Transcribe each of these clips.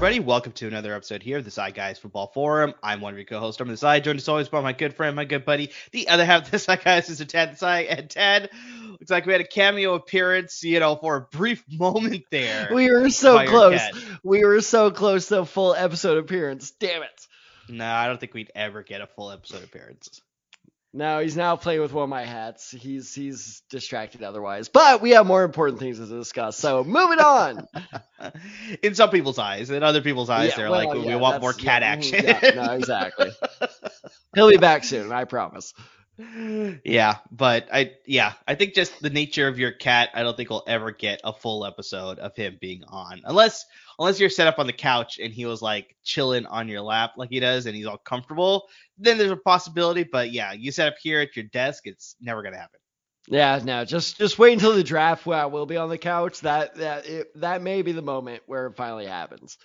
Everybody? Welcome to another episode here of the Desai Guys Football Forum. I'm one of your co-hosts. I'm on the side, joined as always by my good friend, my good buddy, the other half of the Desai Guys is Tad Desai. And Ted, looks like we had a cameo appearance, you know, for a brief moment there. We were so close. We were so close to a full episode appearance. Damn it. No, I don't think we'd ever get a full episode appearance. No, he's now playing with one of my hats. He's he's distracted otherwise. But we have more important things to discuss. So moving on. In some people's eyes, in other people's eyes, Yeah, they're well, like, we want more cat yeah, action. yeah, no, exactly. He'll be back soon, I promise. yeah, but I yeah, I think just the nature of your cat, I don't think we'll ever get a full episode of him being on. Unless unless you're set up on the couch and he was like chilling on your lap like he does and he's all comfortable, then there's a possibility, but yeah, you set up here at your desk, it's never to happen. Yeah, no, just just wait until the draft where I will be on the couch. That that it, that may be the moment where it finally happens.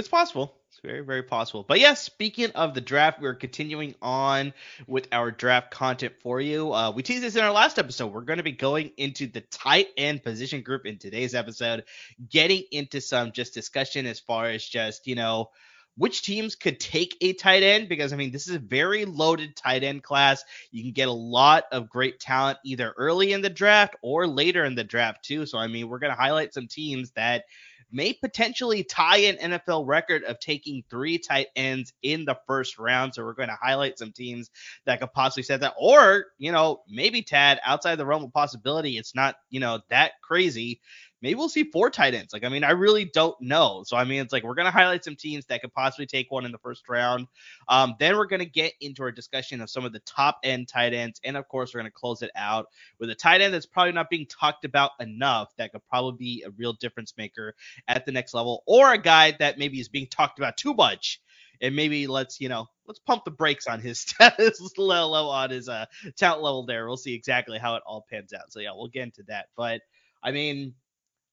It's possible. It's very, very possible. But yes, speaking of the draft, we're continuing on with our draft content for you. Uh, we teased this in our last episode. We're going to be going into the tight end position group in today's episode, getting into some just discussion as far as just, you know, which teams could take a tight end because I mean this is a very loaded tight end class. You can get a lot of great talent either early in the draft or later in the draft too. So I mean we're going to highlight some teams that may potentially tie an NFL record of taking three tight ends in the first round. So we're going to highlight some teams that could possibly set that, or you know maybe Tad outside the realm of possibility. It's not you know that crazy. Maybe we'll see four tight ends. Like I mean, I really don't know. So I mean, it's like we're going to highlight some teams that could possibly take one in the first round. Um, then we're going to get into our discussion of some of the top end tight ends, and of course we're going to close it out with a tight end that's probably not being talked about enough that could probably be a real difference maker at the next level, or a guy that maybe is being talked about too much, and maybe let's you know let's pump the brakes on his status level on his uh talent level there. We'll see exactly how it all pans out. So yeah, we'll get into that. But I mean,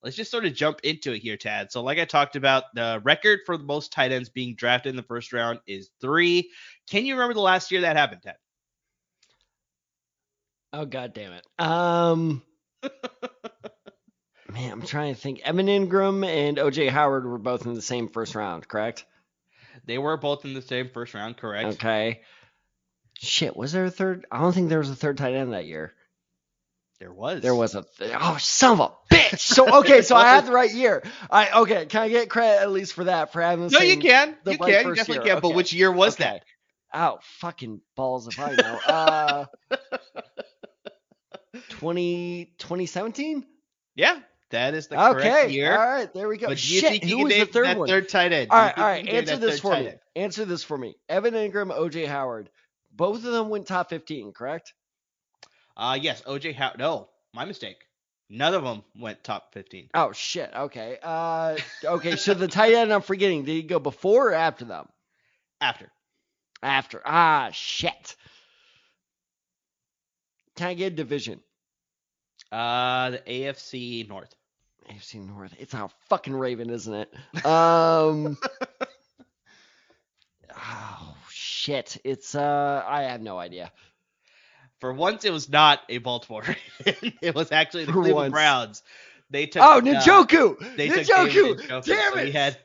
let's just sort of jump into it here, Tad. So like I talked about, the record for the most tight ends being drafted in the first round is three. Can you remember the last year that happened, Tad? Oh god damn it. Um Man, I'm trying to think. Evan Engram and OJ Howard were both in the same first round, correct? They were both in the same first round, correct? Okay. Shit, was there a third? I don't think there was a third tight end that year. There was. There was a th- oh son of a bitch. So okay, so I had the right year. I okay, can I get credit at least for that for having No, you can. the You can. You definitely year. can. But Okay. which year was Okay. that? Oh, fucking balls if I know. Uh 20 2017? Yeah, that is the correct Okay. year. All right, there we go. But Shit, who was the third one? third tight end? All right, all right. Answer this for me. end? Answer this for me. Evan Engram, OJ Howard. Both of them went top 15, correct? Uh, yes, OJ How. No, my mistake. None of them went top 15. Oh shit. Okay. Uh okay, so the tight end I'm forgetting, did he go before or after them? After. After. Ah shit. Can I get a division? Uh, the AFC North. AFC North. It's our fucking Raven, isn't it? Um Oh shit. It's uh I have no idea. For once, it was not a Baltimore it was actually the For Cleveland once. Browns. They took. Oh, uh, Njoku! they took Njoku! David Njoku. Damn so it! We had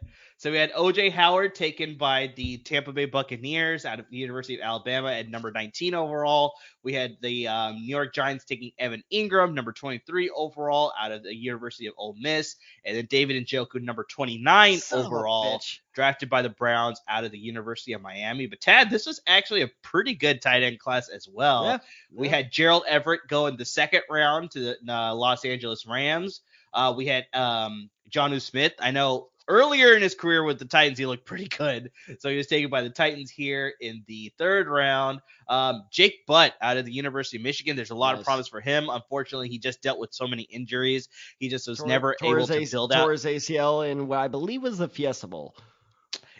so we had OJ Howard taken by the Tampa Bay Buccaneers out of the University of Alabama at number 19 overall. We had the um, New York Giants taking Evan Engram, number 23 overall, out of the University of Ole Miss, and then David Njoku, number 29 Son overall, drafted by the Browns out of the University of Miami. But Tad, this was actually a pretty good tight end class as well. Yeah, We yeah. had Gerald Everett go in the second round to the uh, Los Angeles Rams. Uh, we had um, Jonnu Smith. I know earlier in his career with the Titans, he looked pretty good. So he was taken by the Titans here in the third round. Um, Jake Butt out of the University of Michigan. There's a lot of promise for him. Unfortunately, he just dealt with so many injuries. He just was Tore- never able to build out. his ACL in what I believe was the Fiesta Bowl.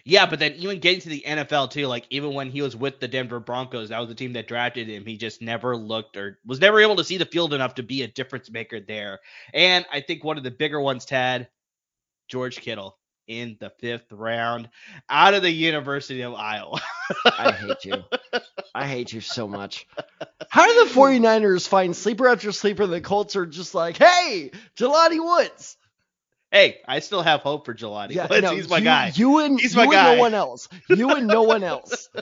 Yeah, but then even getting to the NFL too, like even when he was with the Denver Broncos, that was the team that drafted him. He just never looked or was never able to see the field enough to be a difference maker there. And I think one of the bigger ones, Tad, George Kittle in the fifth round out of the University of Iowa. I hate you. I hate you so much. How do the 49ers find sleeper after sleeper? and The Colts are just like, hey, Jelani Woods. Hey, I still have hope for Jelani. Yeah, Woods. no, He's my you, guy. You and He's you my and guy. no one else. You and no one else.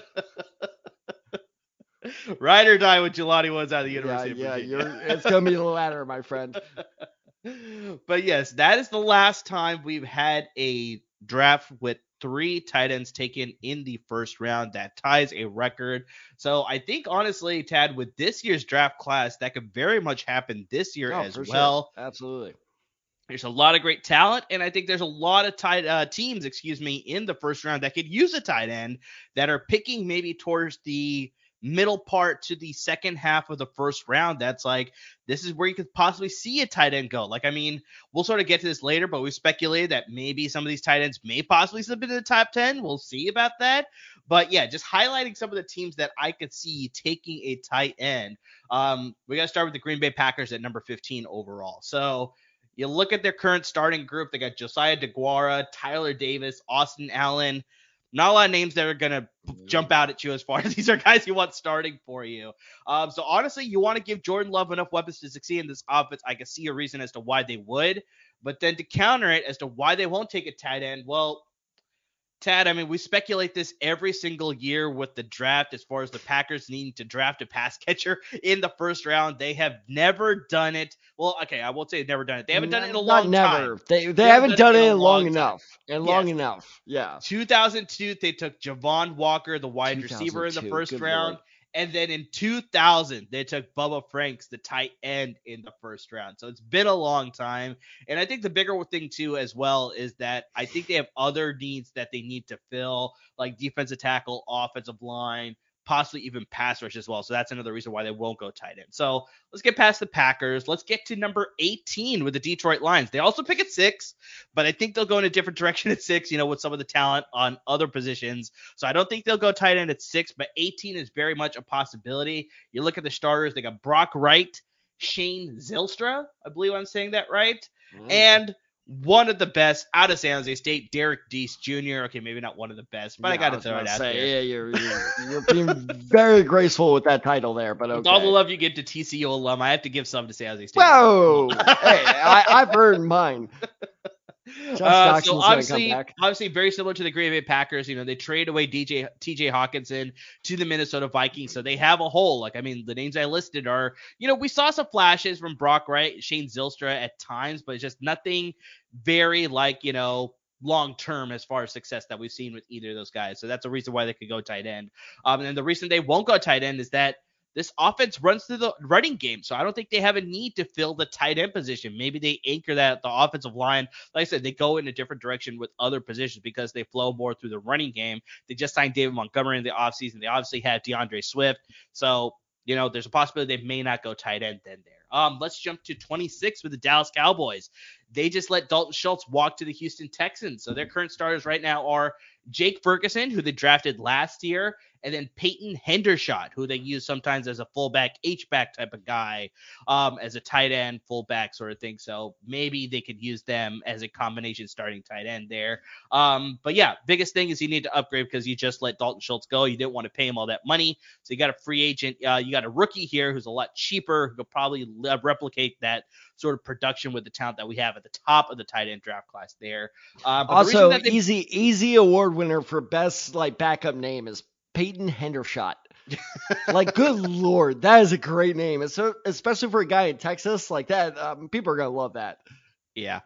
Ride or die with Jelani Woods out of the yeah, University of yeah. Virginia. You're. It's gonna be the latter, my friend. but yes, that is the last time we've had a draft with three tight ends taken in the first round. That ties a record. So I think honestly, Tad, with this year's draft class, that could very much happen this year Oh, as for sure. well. Absolutely. There's a lot of great talent, and I think there's a lot of tight uh, teams, excuse me, in the first round that could use a tight end that are picking maybe towards the middle part to the second half of the first round. That's like this is where you could possibly see a tight end go. Like I mean, we'll sort of get to this later, but we speculated that maybe some of these tight ends may possibly slip into the top ten. We'll see about that. But yeah, just highlighting some of the teams that I could see taking a tight end. Um, we got to start with the Green Bay Packers at number 15 overall. So you look at their current starting group, they got Josiah DeGuara, Tyler Davis, Austin Allen. Not a lot of names that are gonna jump out at you as far as these are guys you want starting for you. Um, so honestly, you want to give Jordan Love enough weapons to succeed in this offense. I can see a reason as to why they would, but then to counter it as to why they won't take a tight end, well, Tad, I mean, we speculate this every single year with the draft as far as the Packers needing to draft a pass catcher in the first round. They have never done it. Well, okay, I won't say they've never done it. They haven't done it in a Not long never. time. They they, haven't done it in long time. enough. And long Yes. enough. Yeah. 2002, they took Javon Walker, the wide receiver, in the first round. lord. And then in 2000, they took Bubba Franks, the tight end, in the first round. So it's been a long time. And I think the bigger thing, too, as well, is that I think they have other needs that they need to fill, like defensive tackle, offensive line, possibly even pass rush as well. So that's another reason why they won't go tight end. So let's get past the Packers. Let's get to number 18 with the Detroit Lions. They also pick at six, but I think they'll go in a different direction at six, you know, with some of the talent on other positions. So I don't think they'll go tight end at six, but 18 is very much a possibility. You look at the starters, they got Brock Wright, Shane Zylstra, I believe I'm saying that right, Mm. and one of the best out of San Jose State, Derek Deese Jr. Okay, maybe not one of the best, but I got to throw it out say, there. Yeah, you're, you're, you're being very graceful with that title there, but okay. With all the love you give to TCU alum, I have to give some to San Jose State. Whoa! hey, I, I've earned mine. Uh, so obviously, obviously, very similar to the Green Bay Packers. You know, they trade away DJ TJ Hockenson to the Minnesota Vikings, so they have a hole. Like, I mean, the names I listed are, you know, we saw some flashes from Brock Wright, Shane Zylstra at times, but it's just nothing very like you know long term as far as success that we've seen with either of those guys. So that's a reason why they could go tight end. Um, and the reason they won't go tight end is that this offense runs through the running game. So I don't think they have a need to fill the tight end position. Maybe they anchor that the offensive line. Like I said, they go in a different direction with other positions because they flow more through the running game. They just signed David Montgomery in the offseason. They obviously had DeAndre Swift. So, you know, there's a possibility they may not go tight end then there. Um, let's jump to 26 with the Dallas Cowboys. They just let Dalton Schultz walk to the Houston Texans. So their current starters right now are Jake Ferguson, who they drafted last year, and then Peyton Hendershot, who they use sometimes as a fullback, H-back type of guy, um, as a tight end, fullback sort of thing. So maybe they could use them as a combination starting tight end there. Um, but yeah, biggest thing is you need to upgrade because you just let Dalton Schultz go. You didn't want to pay him all that money. So you got a free agent. Uh, you got a rookie here who's a lot cheaper, who could probably le- replicate that sort of production with the talent that we have at the top of the tight end draft class there. Uh, but Also, they- easy easy award winner for best like backup name is Peyton Hendershot. like, good lord, that is a great name. It's so, especially for a guy in Texas like that. Um, people are gonna love that. Yeah.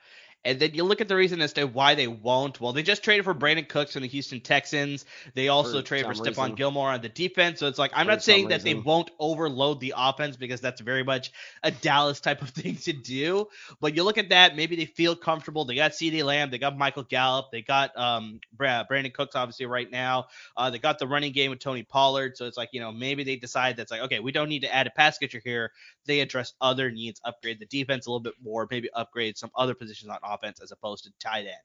And then you look at the reason as to why they won't. Well, they just traded for Brandin Cooks from the Houston Texans. They also For traded for some Stephon. Gilmore on the defense. So it's like I'm For not saying that they won't overload the offense because that's very much a Dallas type of thing to do. But you look at that, maybe they feel comfortable. They got CeeDee Lamb, they got Michael Gallup, they got um Bra- Brandin Cooks obviously right now. Uh, they got the running game with Tony Pollard. So it's like you know maybe they decide that's like okay we don't need to add a pass catcher here. They address other needs, upgrade the defense a little bit more, maybe upgrade some other positions on offense as opposed to tight end.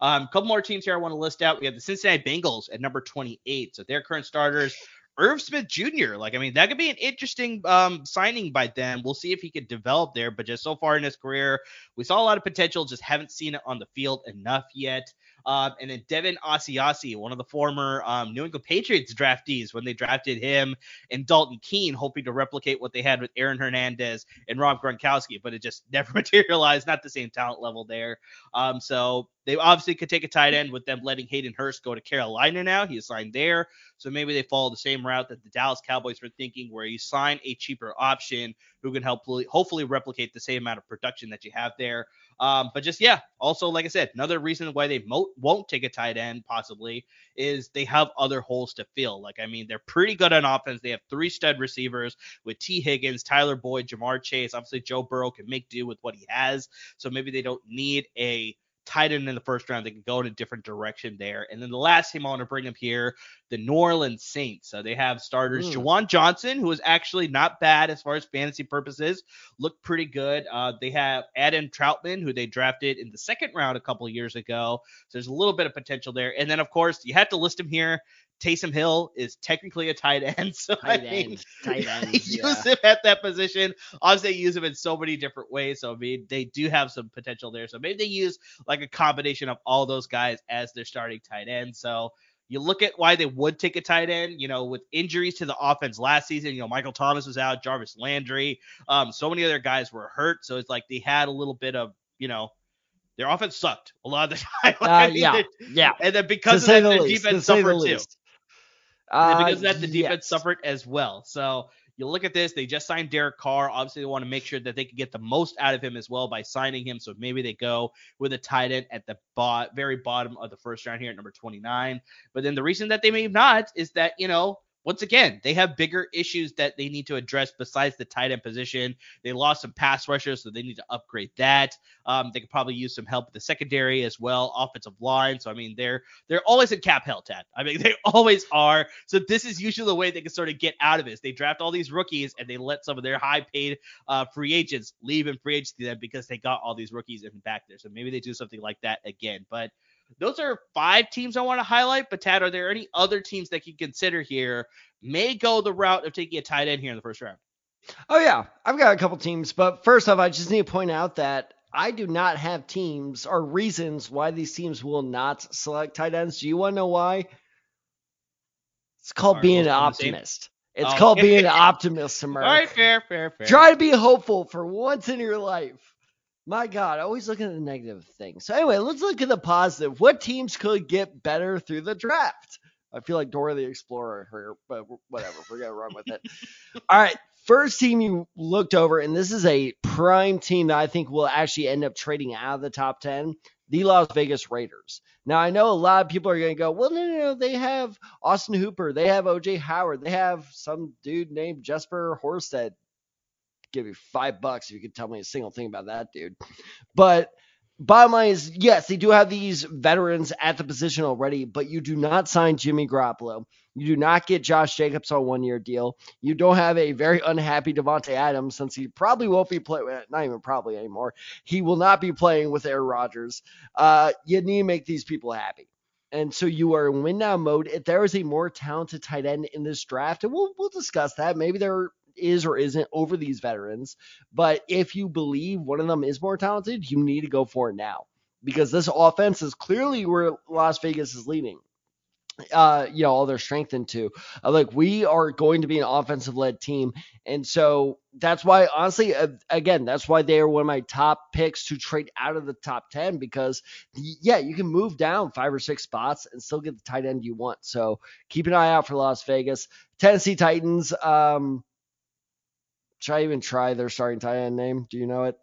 Um, a couple more teams here I want to list out. We have the Cincinnati Bengals at number 28. So their current starters, Irv Smith Jr. Like, I mean, that could be an interesting um, signing by them. We'll see if he could develop there. But just so far in his career, we saw a lot of potential, just haven't seen it on the field enough yet. Um, and then Devin Asiasi, one of the former um, New England Patriots draftees, when they drafted him and Dalton Keene, hoping to replicate what they had with Aaron Hernandez and Rob Gronkowski, but it just never materialized. Not the same talent level there. Um, so they obviously could take a tight end with them letting Hayden Hurst go to Carolina now. He signed there. So maybe they follow the same route that the Dallas Cowboys were thinking, where you sign a cheaper option who can help hopefully replicate the same amount of production that you have there. Um, but just yeah, also like I said, another reason why they mo- won't take a tight end possibly is they have other holes to fill. Like I mean, they're pretty good on offense. They have three stud receivers with Tee Higgins, Tyler Boyd, Ja'Marr Chase. Obviously, Joe Burrow can make do with what he has, so maybe they don't need a tight end in the first round. They can go in a different direction there. And then the last team I want to bring up here, the New Orleans Saints. So they have starters mm. Juwan Johnson, who is actually not bad as far as fantasy purposes, looked pretty good. Uh, they have Adam Trautman, who they drafted in the second round a couple of years ago. So there's a little bit of potential there. And then, of course, you have to list him here. Taysom Hill is technically a tight end, so tight I mean, end, tight end, use yeah. him at that position. Obviously, they use him in so many different ways. So I mean, they do have some potential there. So maybe they use like a combination of all those guys as their starting tight end. So you look at why they would take a tight end, you know, with injuries to the offense last season, you know, Michael Thomas was out, Jarvis Landry, um, so many other guys were hurt. So it's like they had a little bit of, you know, their offense sucked a lot of the time. Like, uh, I mean, yeah, yeah. And then because of that, the, the defense suffered too. Uh, because of that, the defense yes. suffered as well. So you look at this, they just signed Derek Carr. Obviously, they want to make sure that they can get the most out of him as well by signing him. So maybe they go with a tight end at the very bottom of the first round here at number 29. But then the reason that they may not is that, you know, once again, they have bigger issues that they need to address besides the tight end position. They lost some pass rushers, so they need to upgrade that. Um, they could probably use some help with the secondary as well, offensive line. So I mean, they're they're always in cap hell, Tad. I mean, they always are. So this is usually the way they can sort of get out of this. They draft all these rookies and they let some of their high-paid uh, free agents leave in free agency then because they got all these rookies in back there. So maybe they do something like that again, but those are five teams I want to highlight. But Tad, are there any other teams that you consider here may go the route of taking a tight end here in the first round? Oh yeah, I've got a couple teams, but first off, I just need to point out that I do not have teams or reasons why these teams will not select tight ends. Do you want to know why? It's called being an optimist. It's oh, called being an optimist, All right, fair, fair, fair. Try to be hopeful for once in your life. My God, I always looking at the negative things. So anyway, let's look at the positive. What teams could get better through the draft? I feel like Dora the Explorer here, but whatever. We're gonna run with it. All right, first team you looked over, and this is a prime team that I think will actually end up trading out of the top ten. The Las Vegas Raiders. Now I know a lot of people are going to go, well, no, no, no. They have Austin Hooper, they have OJ Howard, they have some dude named Jesper Horsted give you five bucks if you could tell me a single thing about that dude. But bottom line is, yes, they do have these veterans at the position already, but you do not sign Jimmy Garoppolo. You do not get Josh Jacobs on one year deal. You don't have a very unhappy Davante Adams since he probably won't be playing, not even probably anymore. He will not be playing with Aaron Rodgers. Uh, you need to make these people happy. And so you are in win now mode. If there is a more talented tight end in this draft, and we'll we'll discuss that. Maybe there is or isn't over these veterans. But if you believe one of them is more talented, you need to go for it now because this offense is clearly where Las Vegas is leading. Uh, you know, all their strength into. Uh, like we are going to be an offensive led team. And so that's why, honestly, uh, again, that's why they are one of my top picks to trade out of the top 10 because, yeah, you can move down five or six spots and still get the tight end you want. So keep an eye out for Las Vegas. Tennessee Titans, um, should I even try their starting tight end name? Do you know it?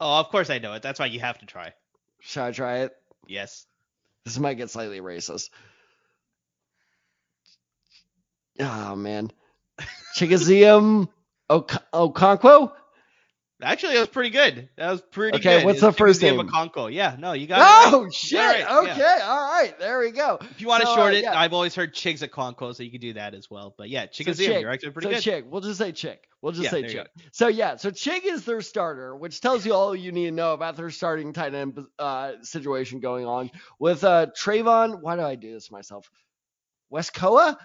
Oh, of course I know it. That's why you have to try. Should I try it? Yes. This might get slightly racist. Oh man. Chigoziem Okonkwo? Actually, that was pretty good. That was pretty okay, good. what's the first name? Makonko. Yeah, no, you got oh, it. Oh shit. Right. Okay, yeah. all right. There we go. If you want to so, short uh, it, yeah. I've always heard Chigs at Conco, so you can do that as well. But yeah, Chig so Chig. you're actually pretty so good. Chig. We'll just say Chig. We'll just yeah, say Chig. So yeah, so Chig is their starter, which tells you all you need to know about their starting tight end uh, situation going on with uh Trayvon. Why do I do this myself? Westcoa?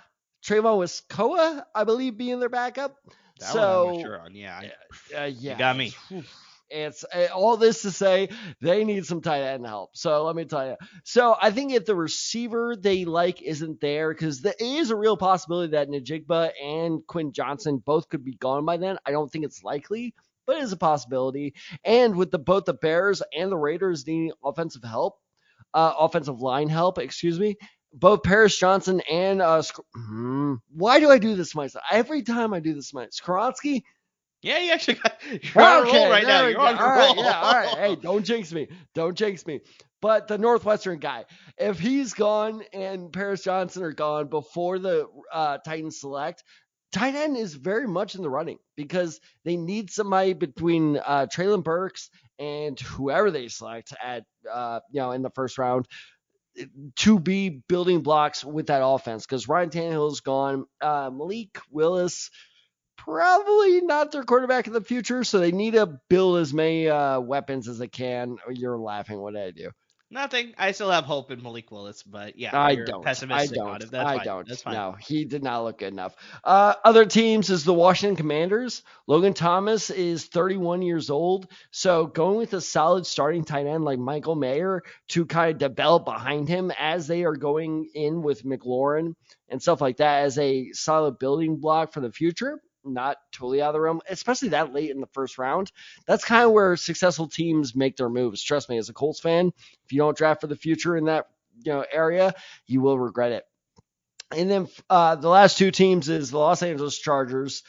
Trayvon Wiskoa, I believe, being their backup. That so one I'm not sure on. Yeah. I- uh, yeah, got me. it's- It's uh, all this to say they need some tight end help. So let me tell you. So I think if the receiver they like isn't there, because there is a real possibility that Najigba and Quinn Johnson both could be gone by then. I don't think it's likely, but it is a possibility. And with the both the Bears and the Raiders needing offensive help, uh, offensive line help, excuse me. Both Paris Johnson and uh, Sk- Hmm, why do I do this myself? Every time I do this myself, Skoronski Yeah, you actually got you're on a roll right now. You're go. on All right, roll. yeah, all right. Hey, don't jinx me. Don't jinx me. But the Northwestern guy, if he's gone and Paris Johnson are gone before the uh, Titans select, tight end is very much in the running because they need somebody between uh, Traylon Burks and whoever they select at uh, you know in the first round to be building blocks with that offense because Ryan Tannehill is gone. Uh, Malik Willis probably not their quarterback in the future, so they need to build as many uh, weapons as they can. You're laughing. What did I do? Nothing. I still have hope in Malik Willis, but yeah, I don't. I pessimistic on don't. I fine. don't. That's fine. No, he did not look good enough. Uh, other teams is the Washington Commanders. Logan Thomas is 31 years old, so going with a solid starting tight end like Michael Mayer to kind of develop behind him as they are going in with McLaurin and stuff like that as a solid building block for the future. Not totally out of the realm, especially that late in the first round. That's kind of where successful teams make their moves. Trust me, as a Colts fan, if you don't draft for the future in that you know area, you will regret it. And then uh, the last two teams is the Los Angeles Chargers.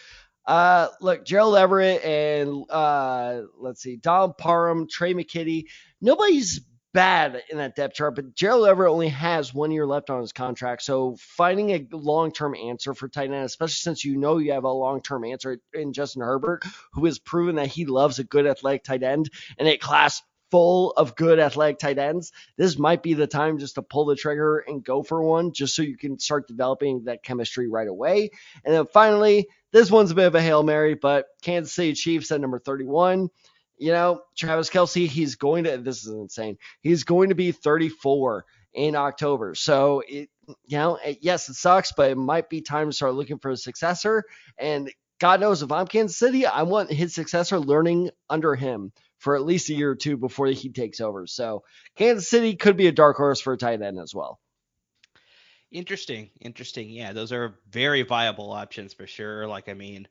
Uh, look, Gerald Everett and uh, let's see, Donald Parham, Trey McKitty. Nobody's bad in that depth chart, but Gerald Everett only has one year left on his contract. So finding a long term answer for tight end, especially since you know you have a long term answer in Justin Herbert, who has proven that he loves a good athletic tight end and a class full of good athletic tight ends, this might be the time just to pull the trigger and go for one, just so you can start developing that chemistry right away. And then finally, this one's a bit of a Hail Mary, but Kansas City Chiefs at number 31. You know, Travis Kelce, he's going to, this is insane. He's going to be 34 in October. So, it, you know, yes, it sucks, but it might be time to start looking for a successor. And God knows if I'm Kansas City, I want his successor learning under him for at least a year or two before he takes over. So Kansas City could be a dark horse for a tight end as well. Interesting, interesting. Yeah, those are very viable options for sure. Like, I mean,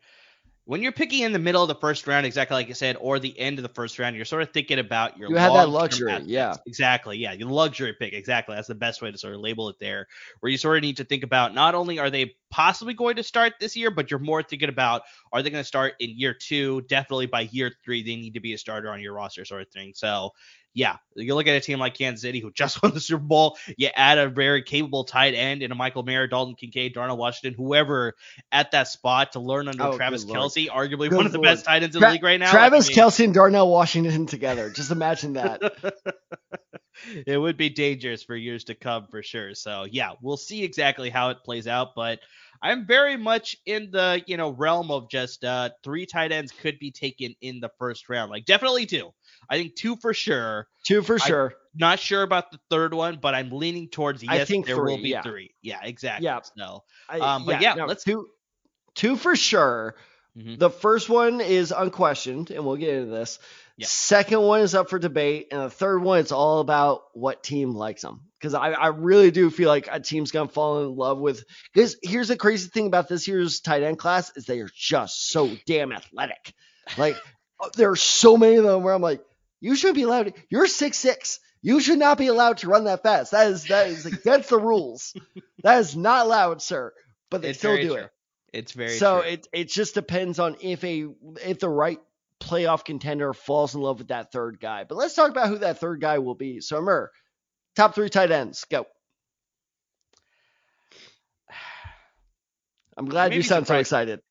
when you're picking in the middle of the first round, exactly like you said, or the end of the first round, you're sort of thinking about your. You have that luxury, assets. yeah. Exactly. Yeah, your luxury pick. Exactly. That's the best way to sort of label it there. Where you sort of need to think about not only are they possibly going to start this year, but you're more thinking about are they going to start in year two? Definitely by year three, they need to be a starter on your roster, sort of thing. So yeah, you look at a team like Kansas City who just won the Super Bowl. You add a very capable tight end in a Michael Mayer, Dalton Kincaid, Darnell Washington, whoever at that spot to learn under Oh, Travis. Kelce, arguably Good one of the lord. best tight ends in Tra- the league right now. Travis I mean, Kelce and Darnell Washington together. Just imagine that. it would be dangerous for years to come for sure. So yeah, we'll see exactly how it plays out, but I'm very much in the you know realm of just uh three tight ends could be taken in the first round. Like definitely two. I think two for sure. Two for sure. Not sure about the third one, but I'm leaning towards yes. I think there three, will be yeah. three. Yeah, exactly. Yeah. So I- Um, but yeah, no, let's- two two for sure. Mhm. The first one is unquestioned, and we'll get into this. Yeah. Second one is up for debate, and the third one it's all about what team likes them. Because I, I really do feel like a team's gonna fall in love with. Because here's the crazy thing about this year's tight end class is they are just so damn athletic. Like there are so many of them where I'm like, you should be allowed. To, You're six six. You should not be allowed to run that fast. That is that is against the rules. That is not allowed, sir. But they It's still do true. it. It's very So true. it it just depends on if a if the right playoff contender falls in love with that third guy. But let's talk about who that third guy will be. So Mer, top three tight ends, go. I'm glad you sound so excited.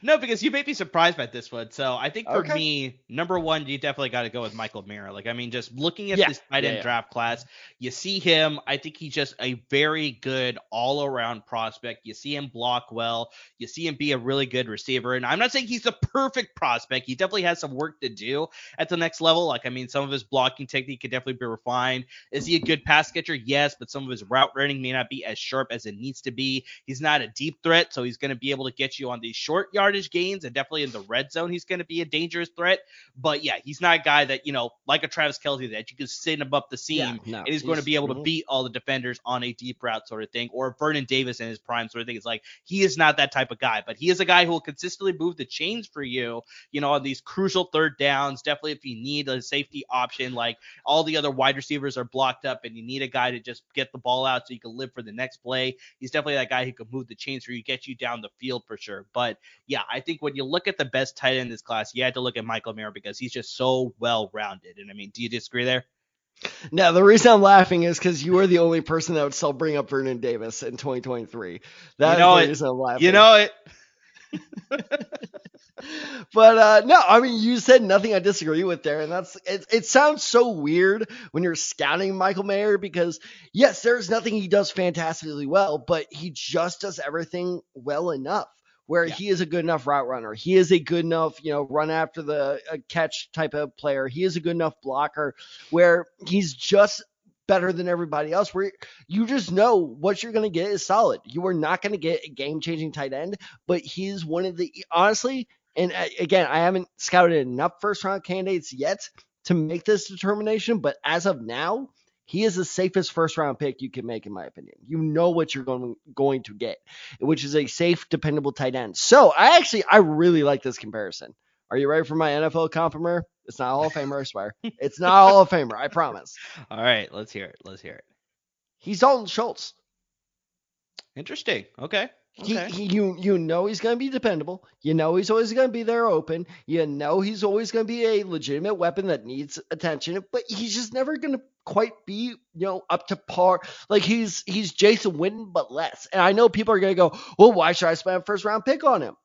No, because you may be surprised by this one. So I think for Okay. me, number one, you definitely got to go with Michael Mayer. Like, I mean, just looking at Yeah. this tight end Yeah, draft class, you see him. I think he's just a very good all around prospect. You see him block well. You see him be a really good receiver. And I'm not saying he's a perfect prospect. He definitely has some work to do at the next level. Like, I mean, some of his blocking technique could definitely be refined. Is he a good pass catcher? Yes, but some of his route running may not be as sharp as it needs to be. He's not a deep threat, so he's going to be able to get you on these short gains and definitely in the red zone, he's going to be a dangerous threat. But yeah, he's not a guy that, you know, like a Travis Kelce that you can send him up the seam no, and he's, going to be able to mhm. beat all the defenders on a deep route sort of thing, or Vernon Davis in his prime sort of thing. It's like he is not that type of guy, but he is a guy who will consistently move the chains for you, you know, on these crucial third downs. Definitely, if you need a safety option, like all the other wide receivers are blocked up, and you need a guy to just get the ball out so you can live for the next play. He's definitely that guy who can move the chains for you, get you down the field for sure. But yeah, I think when you look at the best tight end in this class, you had to look at Michael Mayer because he's just so well rounded. And I mean, do you disagree there? Now the reason I'm laughing is because you are the only person that would still bring up Vernon Davis in 2023. That's know the it. reason I'm laughing. You know it. but uh, no, I mean you said nothing I disagree with there, and that's it. It sounds so weird when you're scouting Michael Mayer because yes, there's nothing he does fantastically well, but he just does everything well enough. Where Yeah. he is a good enough route runner, he is a good enough, you know, run after the uh, catch type of player. He is a good enough blocker. Where he's just better than everybody else. Where you just know what you're going to get is solid. You are not going to get a game changing tight end, but he's one of the honestly. And uh, again, I haven't scouted enough first round candidates yet to make this determination, but as of now, he is the safest first round pick you can make, in my opinion. You know what you're going going to get, which is a safe, dependable tight end. So I actually I really like this comparison. Are you ready for my NFL compliment? It's not a Hall of Famer, I swear. It's not Hall of Famer, I promise. All right, let's hear it. Let's hear it. He's Dalton Schultz. Interesting. Okay. He, Okay. he, you you know he's going to be dependable. You know he's always going to be there open. You know he's always going to be a legitimate weapon that needs attention, but he's just never going to quite be you know up to par. Like he's he's Jason Witten but less. And I know people are going to go, well, why should I spend a first round pick on him?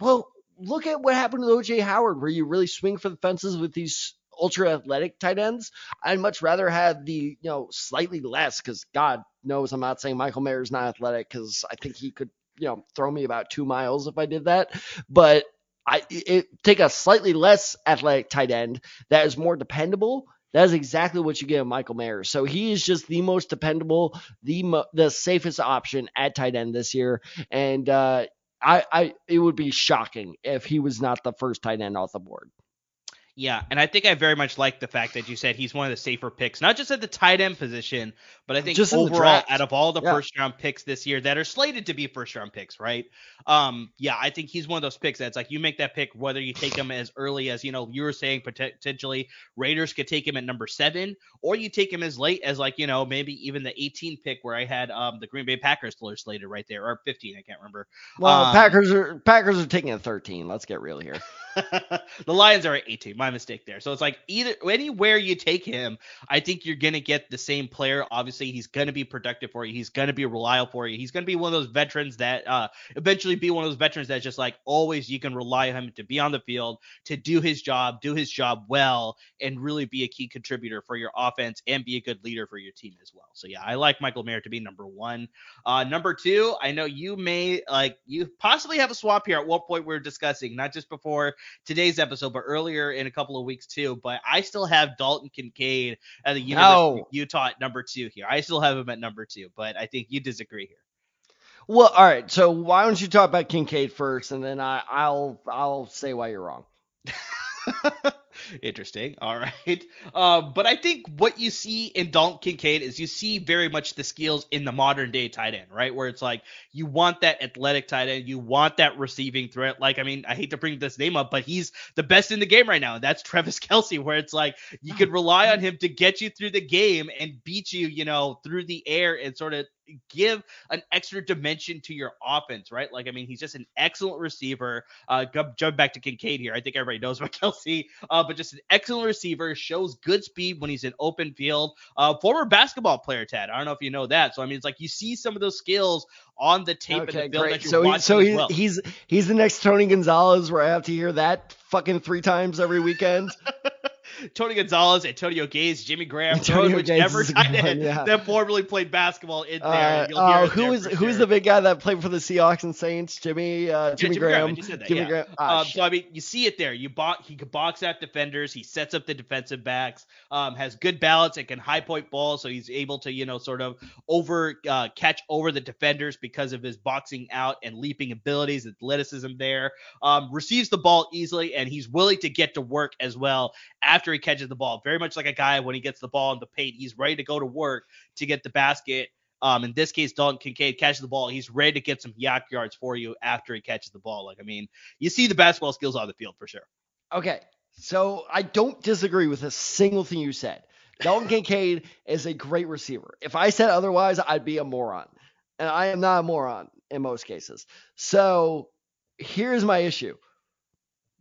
Well, look at what happened with OJ Howard, where you really swing for the fences with these ultra athletic tight ends. I'd much rather have the you know slightly less because God knows I'm not saying Michael Mayer is not athletic because I think he could you know throw me about two miles if I did that, but I it, take a slightly less athletic tight end that is more dependable. That is exactly what you get in Michael Mayer. So he is just the most dependable, the mo- the safest option at tight end this year, and uh, I, I it would be shocking if he was not the first tight end off the board. Yeah, and I think I very much like the fact that you said he's one of the safer picks, not just at the tight end position, but I think Just overall out of all the Yeah. first round picks this year that are slated to be first round picks, right? Um, yeah, I think he's one of those picks that's like you make that pick whether you take him as early as you know you were saying potentially Raiders could take him at number seven, or you take him as late as like you know maybe even the 18 pick where I had um the Green Bay Packers slated right there or 15, I can't remember. Well, Um, Packers are Packers are taking a 13. Let's get real here. the Lions are at 18. My mistake there. So it's like either anywhere you take him, I think you're gonna get the same player. Obviously, he's gonna be productive for you. He's gonna be reliable for you. He's gonna be one of those veterans that uh eventually be one of those veterans that's just like always you can rely on him to be on the field, to do his job, do his job well, and really be a key contributor for your offense and be a good leader for your team as well. So yeah, I like Michael Mayer to be number one. Uh, number two, I know you may like you possibly have a swap here at one point we are discussing, not just before today's episode, but earlier in a couple of weeks too. But I still have Dalton Kincaid at the University No. of Utah at number two here. I still have him at number two, but I think you disagree here. Well, all right. So why don't you talk about Kincaid first, and then I, I'll I'll say why you're wrong. Interesting. All right. Um, but I think what you see in Dalton Kincaid is you see very much the skills in the modern day tight end, right? Where it's like you want that athletic tight end, you want that receiving threat. Like, I mean, I hate to bring this name up, but he's the best in the game right now. And that's Travis Kelce, where it's like you could rely on him to get you through the game and beat you, you know, through the air and sort of give an extra dimension to your offense, right? Like, I mean, he's just an excellent receiver. Uh, jump back to Kincaid here. I think everybody knows about Kelce, uh, but just an excellent receiver, shows good speed when he's in open field. Uh, former basketball player, Tad. I don't know if you know that. So, I mean, it's like you see some of those skills on the tape okay, and the great. so. He, so he's, well. he's he's the next Tony Gonzalez where I have to hear that fucking three times every weekend. Tony Gonzalez, Antonio Gates, Jimmy Graham, Antonio whichever tight end yeah. that formerly played basketball in there. Uh, You'll uh, who is who's sure. the big guy that played for the Seahawks and Saints? Jimmy uh, Yeah, Jimmy, Jimmy Graham, Graham. that, Jimmy yeah. Graham. Ah, Um, so I mean, you see it there. You bought he can box out defenders. He sets up the defensive backs. Um, has good balance and can high point balls. So he's able to you know sort of over uh, catch over the defenders because of his boxing out and leaping abilities, athleticism there. Um, receives the ball easily and he's willing to get to work as well after he catches the ball. Very much like a guy when he gets the ball in the paint, he's ready to go to work to get the basket. Um, in this case, Dalton Kincaid catches the ball. He's ready to get some YAC yards for you after he catches the ball. Like, I mean, you see the basketball skills on the field for sure. Okay, so I don't disagree with a single thing you said. Dalton Kincaid is a great receiver. If I said otherwise, I'd be a moron. And I am not a moron in most cases. So here's my issue.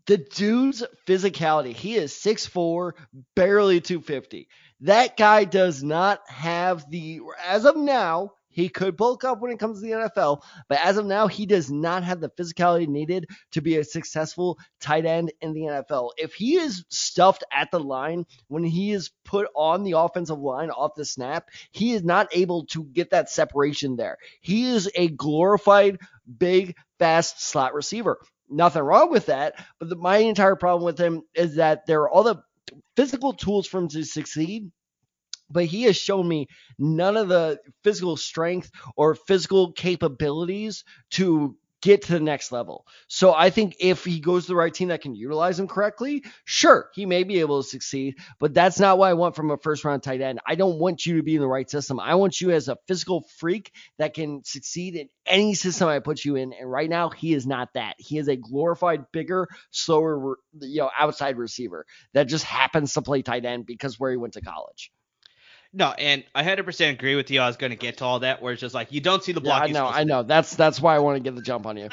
The dude's physicality, he is 6'4, barely 250. That guy does not have the, as of now, he could bulk up when it comes to the NFL, but as of now, he does not have the physicality needed to be a successful tight end in the NFL. If he is stuffed at the line when he is put on the offensive line off the snap, he is not able to get that separation there. He is a glorified, big, fast slot receiver. Nothing wrong with that, but the, my entire problem with him is that there are all the physical tools for him to succeed, but he has shown me none of the physical strength or physical capabilities to get to the next level. So I think if he goes to the right team that can utilize him correctly, sure, he may be able to succeed, but that's not what I want from a first round tight end. I don't want you to be in the right system. I want you as a physical freak that can succeed in any system I put you in. And right now, he is not that. He is a glorified, bigger, slower, you know, outside receiver that just happens to play tight end because where he went to college. No, and I 100% agree with you. I was going to get to all that, where it's just like you don't see the Yeah, I know. I know. That's that's why I want to get the jump on you.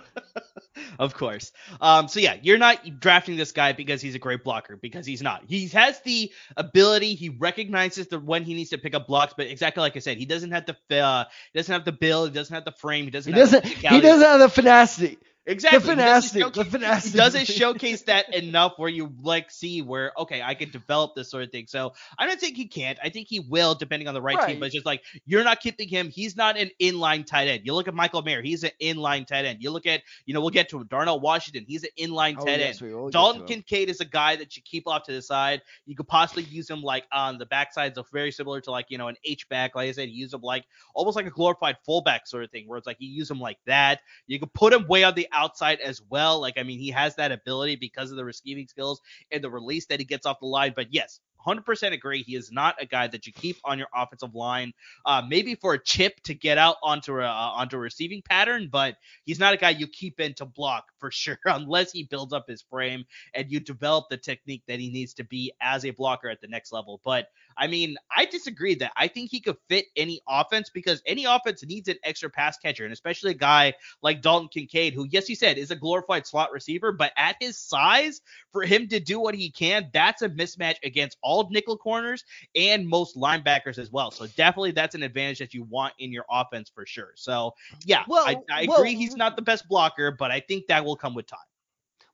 of course. Um, so yeah, you're not drafting this guy because he's a great blocker, because he's not. He has the ability. He recognizes the when he needs to pick up blocks, but exactly like I said, he doesn't have the uh, he doesn't have the build, he doesn't have the frame, he doesn't. He have the doesn't. He doesn't have the finacity. Exactly. The He doesn't. The showcase- He doesn't showcase that enough where you like see where okay I can develop this sort of thing. So I don't think he can't. I think he will depending on the right, team. But it's just like you're not keeping him. He's not an inline tight end. You look at Michael Mayer. He's an inline tight end. You look at you know we'll get to him. Darnell Washington. He's an inline Oh, tight yes, end. Dalton. Kincaid is a guy that you keep off to the side. You could possibly use him like on the backsides of very similar to like you know an H back. Like I said, use him like almost like a glorified fullback sort of thing, where it's like you use him like that. You could put him way on the outside as well. Like I mean, he has that ability because of the receiving skills and the release that he gets off the line. But yes. 100% agree. He is not a guy that you keep on your offensive line, uh, maybe for a chip to get out onto a uh, onto a receiving pattern, but he's not a guy you keep in to block for sure, unless he builds up his frame and you develop the technique that he needs to be as a blocker at the next level. But I mean, I disagree that I think he could fit any offense because any offense needs an extra pass catcher, and especially a guy like Dalton Kincaid, who, yes, he said is a glorified slot receiver, but at his size, for him to do what he can, that's a mismatch against all nickel corners and most linebackers as well. So definitely that's an advantage that you want in your offense for sure. So yeah, Well, I, I well, agree he's not the best blocker, but I think that will come with time.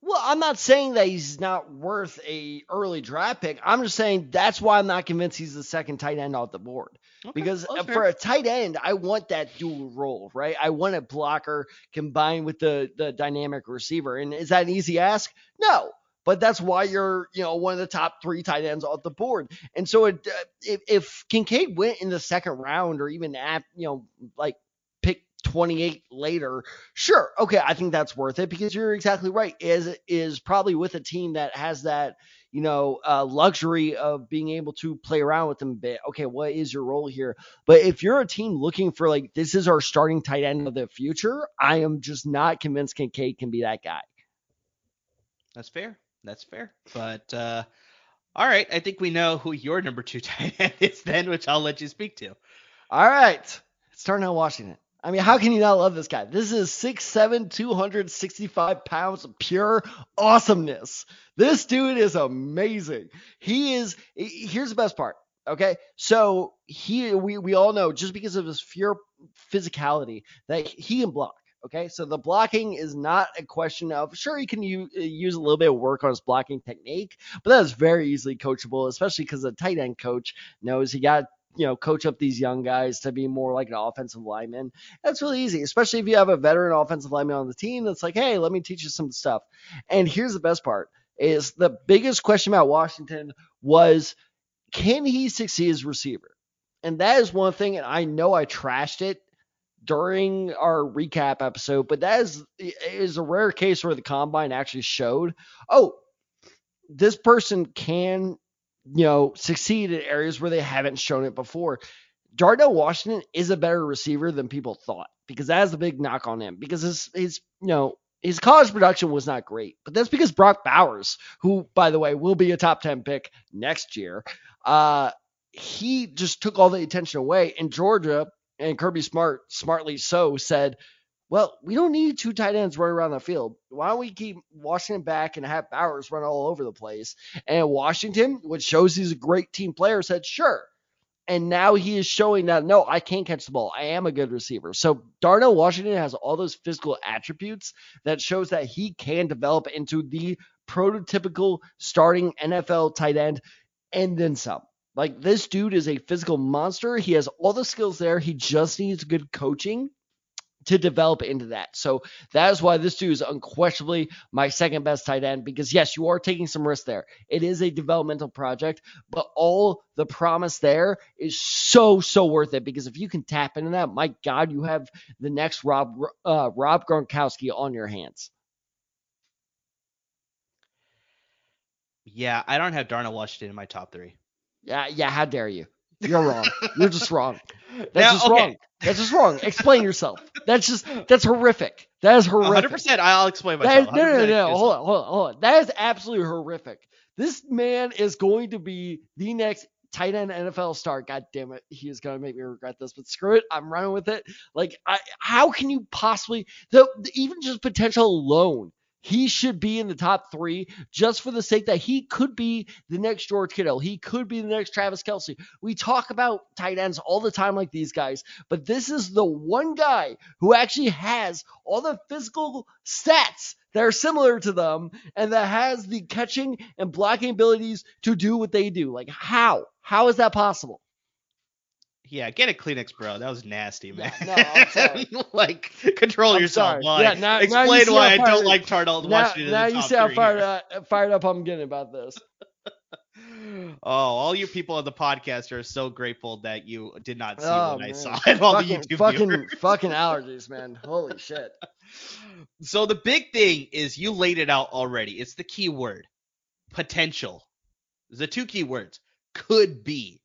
Well, I'm not saying that he's not worth a early draft pick. I'm just saying that's why I'm not convinced he's the second tight end off the board. Because that's uh, for a tight end, I want that dual role, right? I want a blocker combined with the the dynamic receiver. And is that an easy ask? No. But that's why you're, you know, one of the top three tight ends off the board. And so it, uh, if, if Kincaid went in the second round or even at, you know, like 28 later, sure, okay, I think that's worth it because you're exactly right. Is is probably with a team that has that, you know, uh, luxury of being able to play around with them a bit. Okay, what is your role here? But if you're a team looking for like this is our starting tight end of the future, I am just not convinced Kincaid can be that guy. That's fair. That's fair. But uh all right, I think we know who your number two tight end is then, which I'll let you speak to. All right. It's Darnell Washington. I mean, how can you not love this guy? This is 6'7, 265 pounds of pure awesomeness. This dude is amazing. He is, here's the best part. Okay. So he, we, we all know just because of his pure physicality that he can block. Okay, so the blocking is not a question of sure he can u- use a little bit of work on his blocking technique, but that is very easily coachable, especially because the tight end coach knows he got you know coach up these young guys to be more like an offensive lineman. That's really easy, especially if you have a veteran offensive lineman on the team that's like, hey, let me teach you some stuff. And here's the best part: is the biggest question about Washington was can he succeed as receiver? And that is one thing, and I know I trashed it during our recap episode, but that is is a rare case where the combine actually showed, oh, this person can, you know, succeed in areas where they haven't shown it before. Darnell Washington is a better receiver than people thought because that is a big knock on him because his his you know his college production was not great, but that's because Brock Bowers, who by the way will be a top 10 pick next year, uh, he just took all the attention away. In Georgia, and Kirby Smart, smartly so, said, well, we don't need two tight ends running around the field. Why don't we keep Washington back and have Bowers run all over the place? And Washington, which shows he's a great team player, said, sure. And now he is showing that, no, I can't catch the ball. I am a good receiver. So Darnell Washington has all those physical attributes that shows that he can develop into the prototypical starting NFL tight end and then some. Like this dude is a physical monster. He has all the skills there. He just needs good coaching to develop into that. So that is why this dude is unquestionably my second best tight end because yes, you are taking some risk there. It is a developmental project, but all the promise there is so so worth it because if you can tap into that, my God, you have the next Rob uh, Rob Gronkowski on your hands. Yeah, I don't have Darnell Washington in my top three. Yeah, yeah. How dare you? You're wrong. You're just wrong. That's now, just okay. wrong. That's just wrong. Explain yourself. That's just that's horrific. That is horrific. 100. percent I'll explain myself. That, no, no, no, no. Hold on, hold on, hold on. That is absolutely horrific. This man is going to be the next tight end NFL star. God damn it, he is gonna make me regret this, but screw it, I'm running with it. Like, I, how can you possibly the, the even just potential alone he should be in the top three just for the sake that he could be the next George Kittle. He could be the next Travis Kelce. We talk about tight ends all the time, like these guys, but this is the one guy who actually has all the physical stats that are similar to them and that has the catching and blocking abilities to do what they do. Like, how? How is that possible? Yeah, get a Kleenex, bro. That was nasty, man. Yeah, no, sorry. like, control I'm yourself. Why? Yeah, now, Explain now why I don't like Darnell Washington. Now, now you see how fired, uh, fired up I'm getting about this. oh, all you people on the podcast are so grateful that you did not see oh, what man. I saw on all fucking, the YouTube fucking, viewers. fucking allergies, man. Holy shit. So the big thing is you laid it out already. It's the key word, potential. The two key words could be.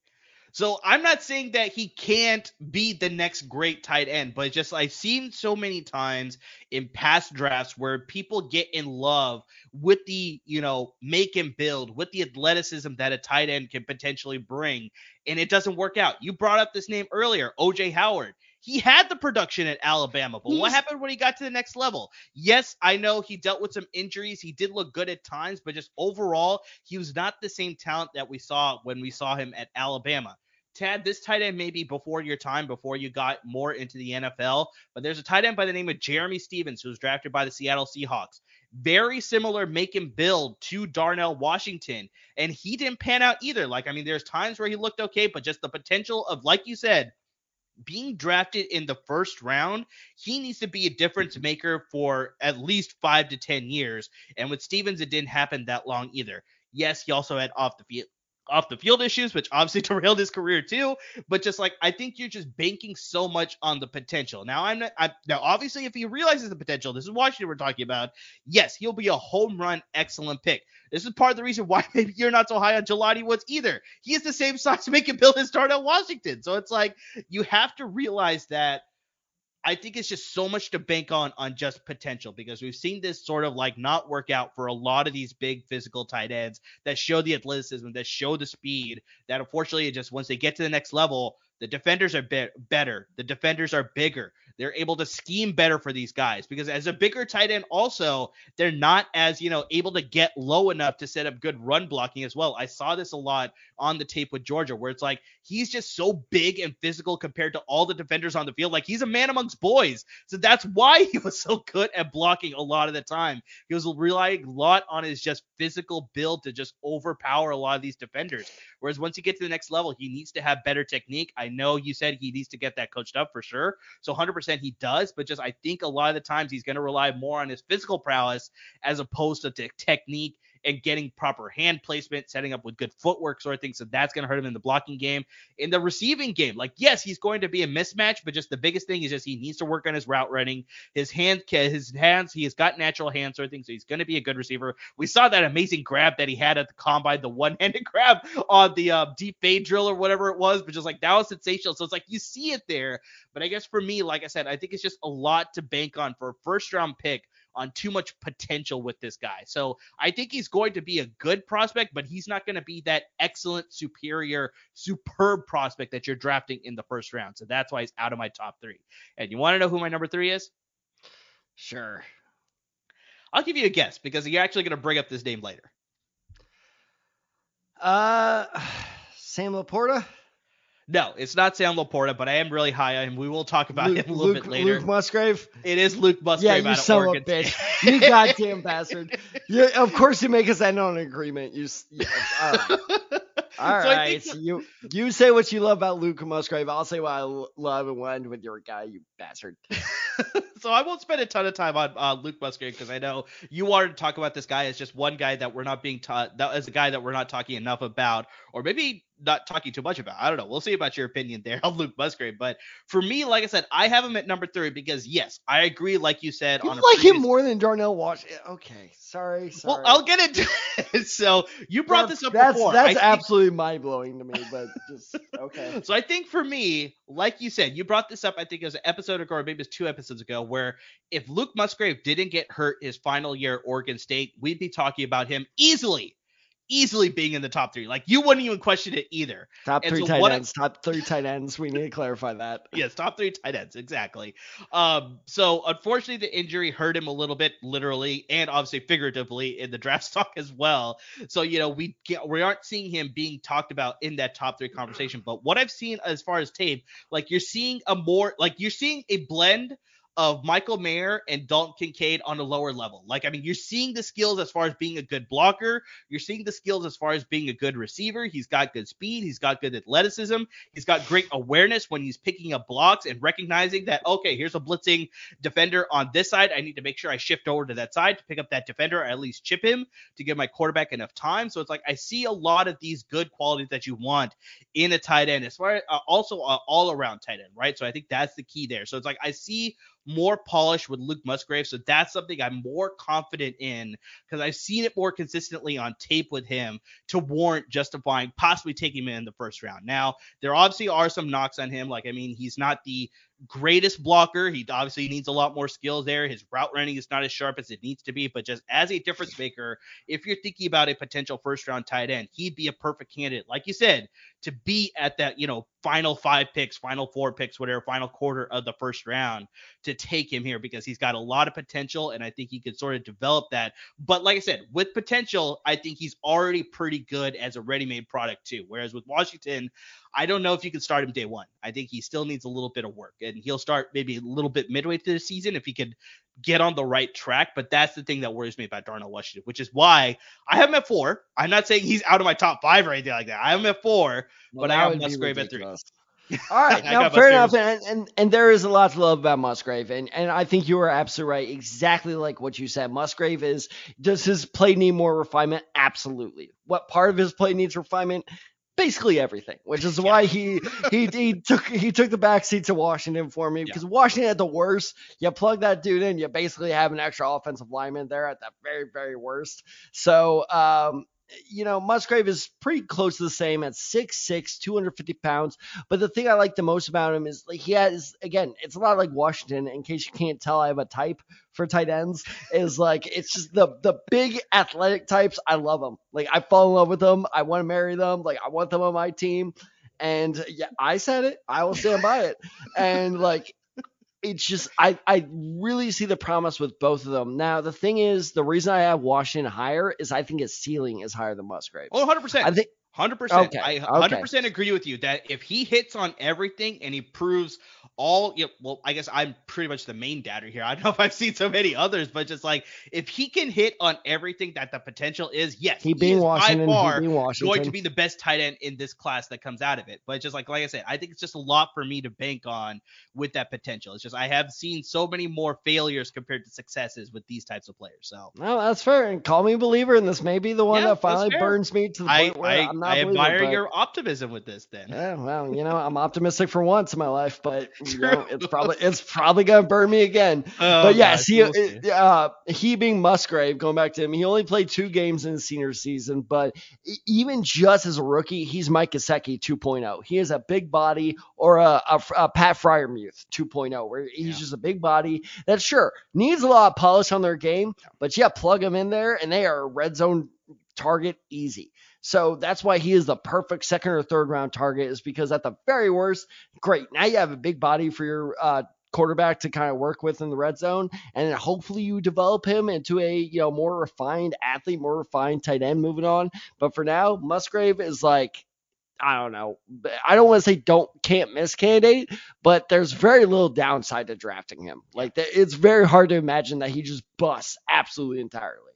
So I'm not saying that he can't be the next great tight end, but just I've seen so many times in past drafts where people get in love with the, you know, make and build, with the athleticism that a tight end can potentially bring, and it doesn't work out. You brought up this name earlier, OJ Howard. He had the production at Alabama, but He's, what happened when he got to the next level? Yes, I know he dealt with some injuries. He did look good at times, but just overall, he was not the same talent that we saw when we saw him at Alabama. Tad, this tight end may be before your time, before you got more into the NFL, but there's a tight end by the name of Jerramy Stevens who was drafted by the Seattle Seahawks. Very similar make and build to Darnell Washington, and he didn't pan out either. Like, I mean, there's times where he looked okay, but just the potential of, like you said, being drafted in the first round, he needs to be a difference mm-hmm. maker for at least five to 10 years. And with Stevens, it didn't happen that long either. Yes, he also had off the field off the field issues, which obviously derailed his career too. But just like I think you're just banking so much on the potential. Now I'm not. I, now obviously, if he realizes the potential, this is Washington we're talking about. Yes, he'll be a home run, excellent pick. This is part of the reason why maybe you're not so high on Jelani Woods either. He is the same size to make a build as Darnell Washington. So it's like you have to realize that I think it's just so much to bank on on just potential because we've seen this sort of like not work out for a lot of these big physical tight ends that show the athleticism, that show the speed, that unfortunately it just once they get to the next level, The defenders are be- better. The defenders are bigger. They're able to scheme better for these guys because as a bigger tight end, also they're not as you know able to get low enough to set up good run blocking as well. I saw this a lot on the tape with Georgia, where it's like he's just so big and physical compared to all the defenders on the field. Like he's a man amongst boys, so that's why he was so good at blocking a lot of the time. He was relying a lot on his just physical build to just overpower a lot of these defenders. Whereas once you get to the next level, he needs to have better technique. I know you said he needs to get that coached up for sure. So 100% he does, but just I think a lot of the times he's going to rely more on his physical prowess as opposed to technique and getting proper hand placement, setting up with good footwork sort of thing. So that's going to hurt him in the blocking game. In the receiving game, like, yes, he's going to be a mismatch, but just the biggest thing is just he needs to work on his route running. His hand, his hands, he has got natural hands sort of thing. So he's going to be a good receiver. We saw that amazing grab that he had at the combine, the one handed grab on the uh, deep fade drill or whatever it was, but just like that was sensational. So it's like you see it there. But I guess for me, like I said, I think it's just a lot to bank on for a first round pick on too much potential with this guy. So I think he's going to be a good prospect, but he's not going to be that excellent, superior, superb prospect that you're drafting in the first round. So that's why he's out of my top three. And you want to know who my number three is? Sure. I'll give you a guess because you're actually going to bring up this name later. Uh, Sam Laporta. No, it's not Sam Laporta, but I am really high on him. We will talk about Luke, him a little Luke, bit later. Luke Musgrave. It is Luke Musgrave yeah, you out of son Oregon. of a bitch. you goddamn bastard. Yeah, of course you make us end on an agreement. You. Yeah, all right. All So right. you you say what you love about Luke Musgrave. I'll say what I love and what with your guy, you bastard. so I won't spend a ton of time on uh, Luke Musgrave because I know you wanted to talk about this guy as just one guy that we're not being taught that as a guy that we're not talking enough about, or maybe not talking too much about. I don't know. We'll see about your opinion there on Luke Musgrave. But for me, like I said, I have him at number three because yes, I agree. Like you said, You on like previous- him more than Darnell Washington. Eh, okay, sorry. sorry. Well, I'll get into it. so you brought That's- this up that's, before. That's think- absolutely mind blowing to me, but just okay. So I think for me, like you said, you brought this up. I think it was an episode ago, or maybe it was two episodes ago, where if Luke Musgrave didn't get hurt his final year at Oregon State, we'd be talking about him easily, easily being in the top three. Like you wouldn't even question it either. Top And three so tight what I- ends. Top three tight ends. We need to clarify that. Yes, top three tight ends, exactly. Um, so unfortunately, the injury hurt him a little bit, literally and obviously figuratively in the draft stock as well. So you know we get, we aren't seeing him being talked about in that top three conversation. But what I've seen as far as tape, like you're seeing a more like you're seeing a blend of Michael Mayer and Dalton Kincaid on a lower level. Like, I mean, you're seeing the skills as far as being a good blocker. You're seeing the skills as far as being a good receiver. He's got good speed. He's got good athleticism. He's got great awareness when he's picking up blocks and recognizing that, okay, here's a blitzing defender on this side. I need to make sure I shift over to that side to pick up that defender, or at least chip him to give my quarterback enough time. So it's like I see a lot of these good qualities that you want in a tight end, as far as uh, also uh, all around tight end, right? So I think that's the key there. So it's like I see more polish with Luke Musgrave. So that's something I'm more confident in because I've seen it more consistently on tape with him to warrant justifying possibly taking him in the first round. Now, there obviously are some knocks on him. Like, I mean, he's not the greatest blocker. He obviously needs a lot more skills there. His route running is not as sharp as it needs to be, but just as a difference maker, if you're thinking about a potential first round tight end, he'd be a perfect candidate, like you said, to be at that, you know, final five picks, final four picks, whatever, final quarter of the first round to take him here because he's got a lot of potential and I think he could sort of develop that. But like I said, with potential, I think he's already pretty good as a ready made product too. Whereas with Washington, I don't know if you can start him day one. I think he still needs a little bit of work, and he'll start maybe a little bit midway through the season if he could get on the right track. But that's the thing that worries me about Darnell Washington, which is why I have him at four. I'm not saying he's out of my top five or anything like that. I have him at four, Well, but I got Musgrave at three. All right, now fair enough, and, and and there is a lot to love about Musgrave, and and I think you are absolutely right, exactly like what you said. Musgrave is does his play need more refinement? Absolutely. What part of his play needs refinement? Basically everything, which is why he he he took he took the backseat to Washington for me because Washington at the worst, you plug that dude in, you basically have an extra offensive lineman there at the very very worst. So um, you know, Musgrave is pretty close to the same at 6'6, 250 pounds. But the thing I like the most about him is like he has again, it's a lot like Washington. In case you can't tell, I have a type for tight ends. Is like it's just the the big athletic types. I love them. Like I fall in love with them. I want to marry them. Like I want them on my team. And yeah, I said it. I will stand by it. And like it's just I I really see the promise with both of them. Now the thing is, the reason I have Washington higher is I think his ceiling is higher than Musgrave. Oh, 100 percent. I think Hundred percent. Okay, I okay. hundred percent agree with you that if he hits on everything and he proves all, you know, well, I guess I'm pretty much the main doubter here. I don't know if I've seen so many others, but just like if he can hit on everything that the potential is, yes, he being is Washington, by he far Washington. going to be the best tight end in this class that comes out of it. But just like like I said, I think it's just a lot for me to bank on with that potential. It's just I have seen so many more failures compared to successes with these types of players. So No, that's fair. And call me a believer, and this may be the one Yeah, that finally burns me to the I point where I, am not I admire but- your optimism with this. Then Yeah, well, you know, I'm optimistic for once in my life, but you know, it's probably it's probably gonna burn me again. Oh, but yes, gosh, he we'll uh, he being Musgrave, going back to him, he only played two games in his senior season, but even just as a rookie, he's Mike Gesicki 2.0. He is a big body or a, a, a Pat Freiermuth 2.0, where he's Yeah. just a big body that sure needs a lot of polish on their game, but yeah, plug him in there and they are a red zone target easy. So that's why he is the perfect second or third round target, is because at the very worst, great. Now you have a big body for your uh, quarterback to kind of work with in the red zone, and hopefully you develop him into a you know more refined athlete, more refined tight end moving on. But for now, Musgrave is like. I don't know. I don't want to say don't can't miss candidate, but there's very little downside to drafting him. Like it's very hard to imagine that he just busts absolutely entirely.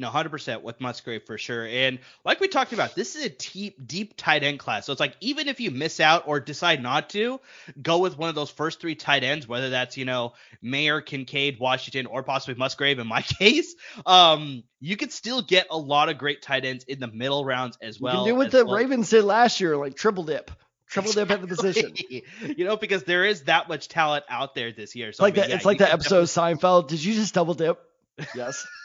No, hundred percent with Musgrave for sure. And like we talked about, this is a deep, deep tight end class. So it's like even if you miss out or decide not to, go with one of those first three tight ends, whether that's you know Mayer, Kincaid, Washington, or possibly Musgrave in my case. Um, you could still get a lot of great tight ends in the middle rounds as well. you can do what the well. Ravens did last year, like triple dip, triple dip at the position. You know, because there is that much talent out there this year. So like I mean, that. yeah, it's like that episode of Seinfeld. Did you just double dip? Yes.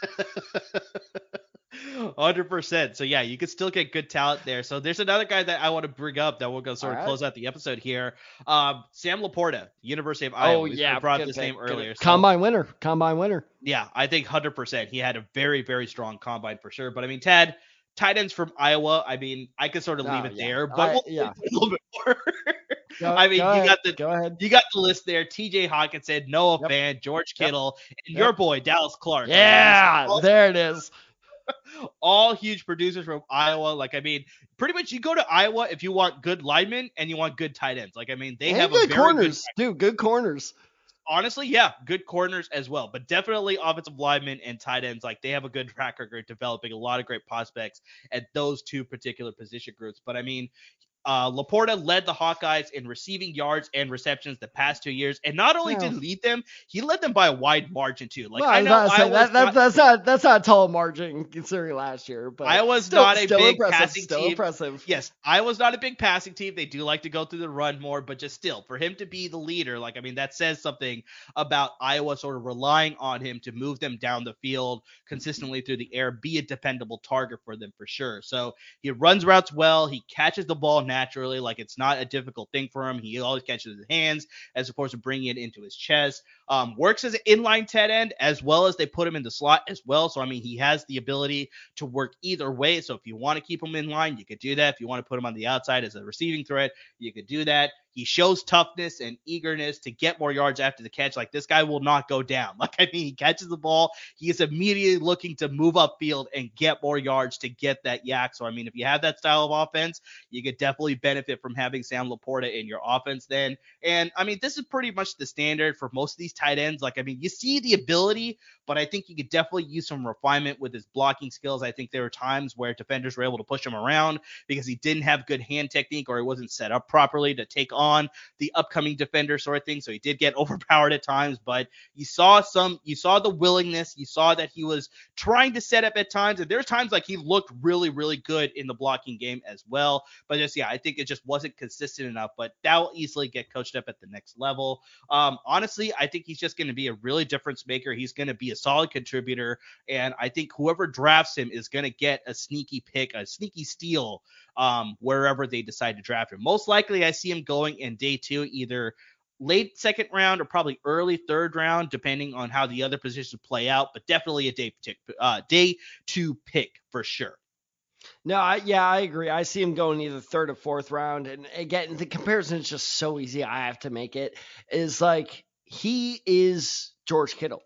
Hundred percent. So yeah, you could still get good talent there. So there's another guy that I want to bring up that we'll go sort of Alright. close out the episode here. Um, Sam Laporta, University of Iowa. oh We yeah, brought this name earlier. So, Combine winner. Combine winner. yeah, I think hundred percent. He had a very very strong combine for sure. But I mean, Tad, tight ends from Iowa. I mean, I could sort of leave Oh, it yeah. there, but I- we'll yeah. a little bit more. Go- I mean, you ahead, got the Go ahead. you got the list there. T.J. Hockenson, Noah Yep. Fant, George Yep. Kittle, and Yep. your boy Dallas Clark. Yeah, all- there it is. all huge producers from Iowa. Like, I mean, pretty much you go to Iowa if you want good linemen and you want good tight ends. Like, I mean, they And have a good very corners, good. dude. Good corners. Honestly, yeah, good corners as well, but definitely offensive linemen and tight ends. Like, they have a good track record developing a lot of great prospects at those two particular position groups. But I mean. Uh, Laporta led the Hawkeyes in receiving yards and receptions the past two years, and not only Yeah. did he lead them, he led them by a wide margin too. Like I was know say, that, that, not- that's not that's not a tall margin considering last year, but Iowa's still, not a still big impressive. passing still team. impressive. Yes, was not a big passing team. They do like to go through the run more, but just still, for him to be the leader, like I mean, that says something about Iowa sort of relying on him to move them down the field consistently through the air, be a dependable target for them for sure. So he runs routes well. He catches the ball naturally, like it's not a difficult thing for him. He always catches his hands as opposed to bringing it into his chest. Um, works as an inline tight end as well as they put him in the slot as well. So I mean, he has the ability to work either way. So if you want to keep him in line, you could do that. If you want to put him on the outside as a receiving threat, you could do that. He shows toughness and eagerness to get more yards after the catch. Like this guy will not go down. Like I mean, he catches the ball, he is immediately looking to move upfield and get more yards to get that YAC. So I mean, if you have that style of offense, you could definitely benefit from having Sam Laporta in your offense then. And I mean, this is pretty much the standard for most of these tight ends. Like I mean, you see the ability, but I think you could definitely use some refinement with his blocking skills. I think there were times where defenders were able to push him around because he didn't have good hand technique or he wasn't set up properly to take on the upcoming defender sort of thing. So he did get overpowered at times, but you saw some, you saw the willingness, you saw that he was trying to set up at times, and there's times like he looked really, really good in the blocking game as well. But just yeah, I think it just wasn't consistent enough. But that will easily get coached up at the next level. Um, honestly, I think he's just going to be a really difference maker. He's going to be a solid contributor, and I think whoever drafts him is going to get a sneaky pick, a sneaky steal um, wherever they decide to draft him. Most likely, I see him going in day two, either late second round or probably early third round, depending on how the other positions play out. But definitely a day pick, uh, day two pick for sure. No, I, yeah, I agree. I see him going either third or fourth round. And again, the comparison is just so easy. I have to make it. Is like he is George Kittle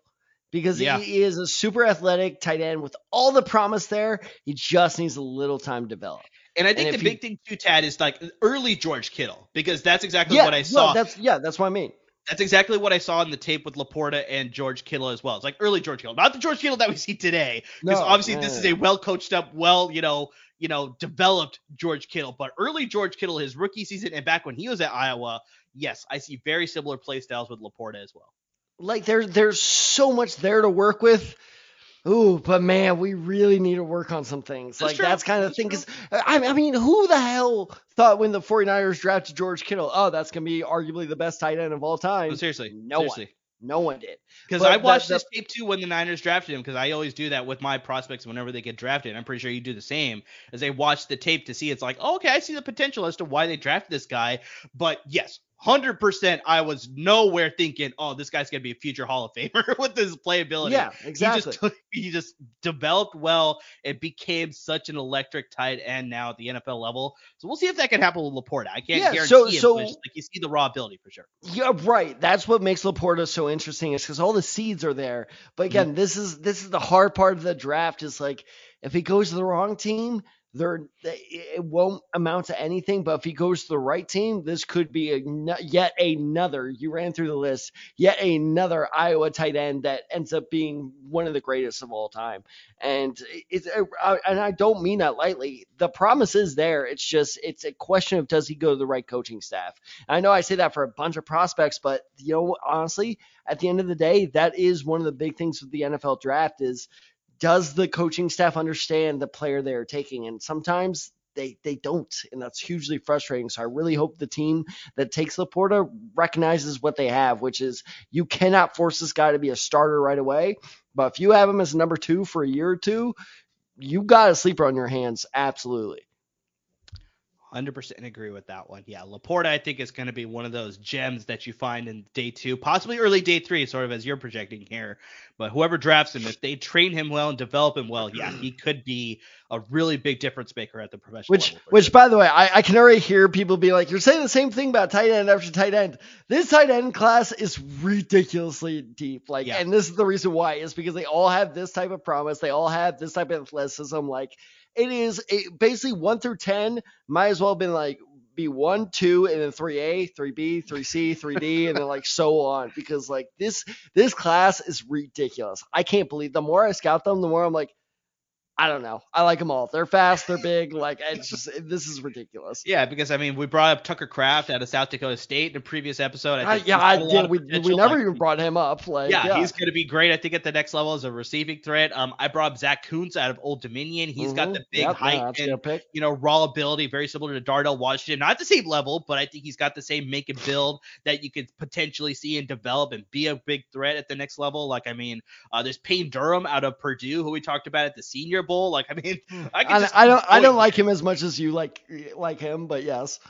because Yeah. he is a super athletic tight end with all the promise there. He just needs a little time to develop. And I think And the big thing too, Tad, is like early George Kittle because that's exactly yeah, what I saw. no, that's yeah, that's what I mean. That's exactly what I saw in the tape with Laporta and George Kittle as well. It's like early George Kittle, not the George Kittle that we see today, because No, obviously no, this is a well coached up, well you know, you know, developed George Kittle. But early George Kittle, his rookie season and back when he was at Iowa, yes, I see very similar play styles with Laporta as well. Like there, there's so much there to work with. Ooh, but man, we really need to work on some things. That's like true. that's kind of That's thing. Cause I, I mean, who the hell thought when the 49ers drafted George Kittle, oh, that's gonna be arguably the best tight end of all time? No, seriously, no one. No one did. Because I watched that- this tape too when the Niners drafted him, because I always do that with my prospects whenever they get drafted. I'm pretty sure you do the same, as they watch the tape to see it's like, oh, okay, I see the potential as to why they drafted this guy. But yes, hundred percent, I was nowhere thinking, oh, this guy's gonna be a future Hall of Famer with his playability. Yeah, He exactly. just took, he just developed well and became such an electric tight end now at the NFL level. So we'll see if that can happen with Laporta. I can't Yeah, guarantee so- it, so- but like you see the raw ability for sure. Yeah, right. That's what makes Laporta so interesting is because all the seeds are there. But Mm-hmm. again, this is this is the hard part of the draft. Is like if he goes to the wrong team, there it won't amount to anything. But if he goes to the right team, this could be a, yet another. You ran through the list. Yet another Iowa tight end that ends up being one of the greatest of all time. And it's uh, and I don't mean that lightly. The promise is there. It's just it's a question of does he go to the right coaching staff. I know I say that for a bunch of prospects, but you know, honestly, at the end of the day, that is one of the big things with the NFL draft is does the coaching staff understand the player they are taking? And sometimes they they don't, and that's hugely frustrating. So I really hope the team that takes Laporta recognizes what they have, which is you cannot force this guy to be a starter right away. But if you have him as number two for a year or two, you got a sleeper on your hands, absolutely. Hundred percent agree with that one. Yeah, Laporta, I think is going to be one of those gems that you find in day two, possibly early day three, sort of as you're projecting here. But whoever drafts him, if they train him well and develop him well, yeah, he could be a really big difference maker at the professional Which, level. which, by the way, I, I can already hear people be like, "You're saying the same thing about tight end after tight end." This tight end class is ridiculously deep. Like, Yeah. and this is the reason why is because they all have this type of promise. They all have this type of athleticism. Like, it is a, basically one through ten. Might as well have been like be one, two, and then three A, three B, three C, three D, and then like so on. Because like this this class is ridiculous. I can't believe. The more I scout them, the more I'm like. I don't know. I like them all. They're fast. They're big. Like it's just this is ridiculous. yeah, because I mean, we brought up Tucker Kraft out of South Dakota State in a previous episode. I I, yeah, I got did. We, we never like, even brought him up. Like, yeah, yeah, he's going to be great. I think at the next level as a receiving threat. Um, I brought up Zach Kuntz out of Old Dominion. He's got Mhm. the big Yep, height a and you know, raw ability, very similar to Darnell Washington. Not at the same level, but I think he's got the same make and build that you could potentially see and develop and be a big threat at the next level. Like, I mean, uh, there's Payne Durham out of Purdue, who we talked about at the Senior Bowl. Like, I mean, I can I, I don't. I don't like him as much as you like like him, but yes.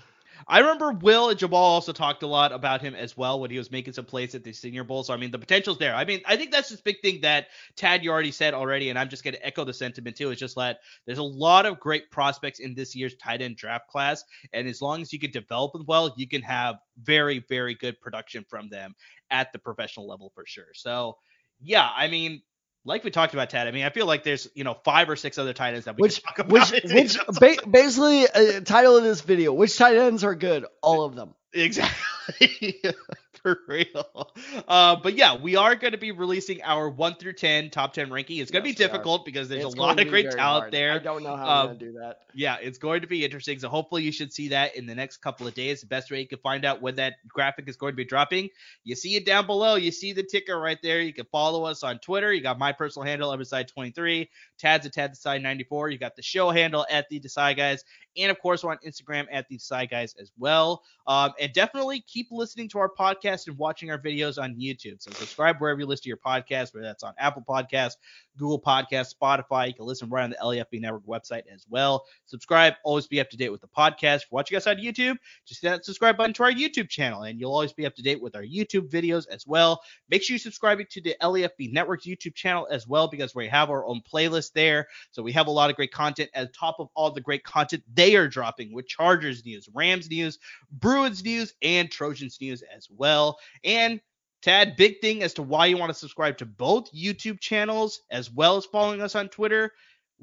I remember Will and Jamal also talked a lot about him as well when he was making some plays at the Senior Bowl. So I mean, the potential's there. I mean, I think that's this big thing that Tad you already said already, and I'm just going to echo the sentiment too. Is just that there's a lot of great prospects in this year's tight end draft class, and as long as you can develop them well, you can have very, very good production from them at the professional level for sure. So yeah, I mean. Like we talked about, Tad, I mean, I feel like there's you know five or six other tight ends that we Which, talk which, about. which, ba- basically, uh, title of this video: Which tight ends are good? All of them. Exactly. For real. Uh, but yeah, we are going to be releasing our 1 through 10 top 10 ranking. It's going to Yes, be difficult because there's It's a lot of great talent hard. there. I don't know how Um, I'm gonna do that. Yeah, it's going to be interesting. So hopefully you should see that in the next couple of days. The best way you can find out when that graphic is going to be dropping, you see it down below. You see the ticker right there. You can follow us on Twitter. You got my personal handle, Everside23, Tad's at Tad Desai 94. You got the show handle at the Desai Guys, and of course we're on Instagram at the Desai Guys as well. Um, and definitely keep listening to our podcast and watching our videos on YouTube. So subscribe wherever you listen to your podcast, whether that's on Apple Podcasts, Google Podcasts, Spotify. You can listen right on the LAFB Network website as well. Subscribe, always be up to date with the podcast. If you're watching us on YouTube, just hit that subscribe button to our YouTube channel, and you'll always be up to date with our YouTube videos as well. Make sure you subscribe to the LAFB Network's YouTube channel as well, because we have our own playlist there. So we have a lot of great content at top of all the great content they are dropping with Chargers news, Rams news, Bruins news, and Trojans news as well. And Tad, big thing as to why you want to subscribe to both YouTube channels as well as following us on Twitter.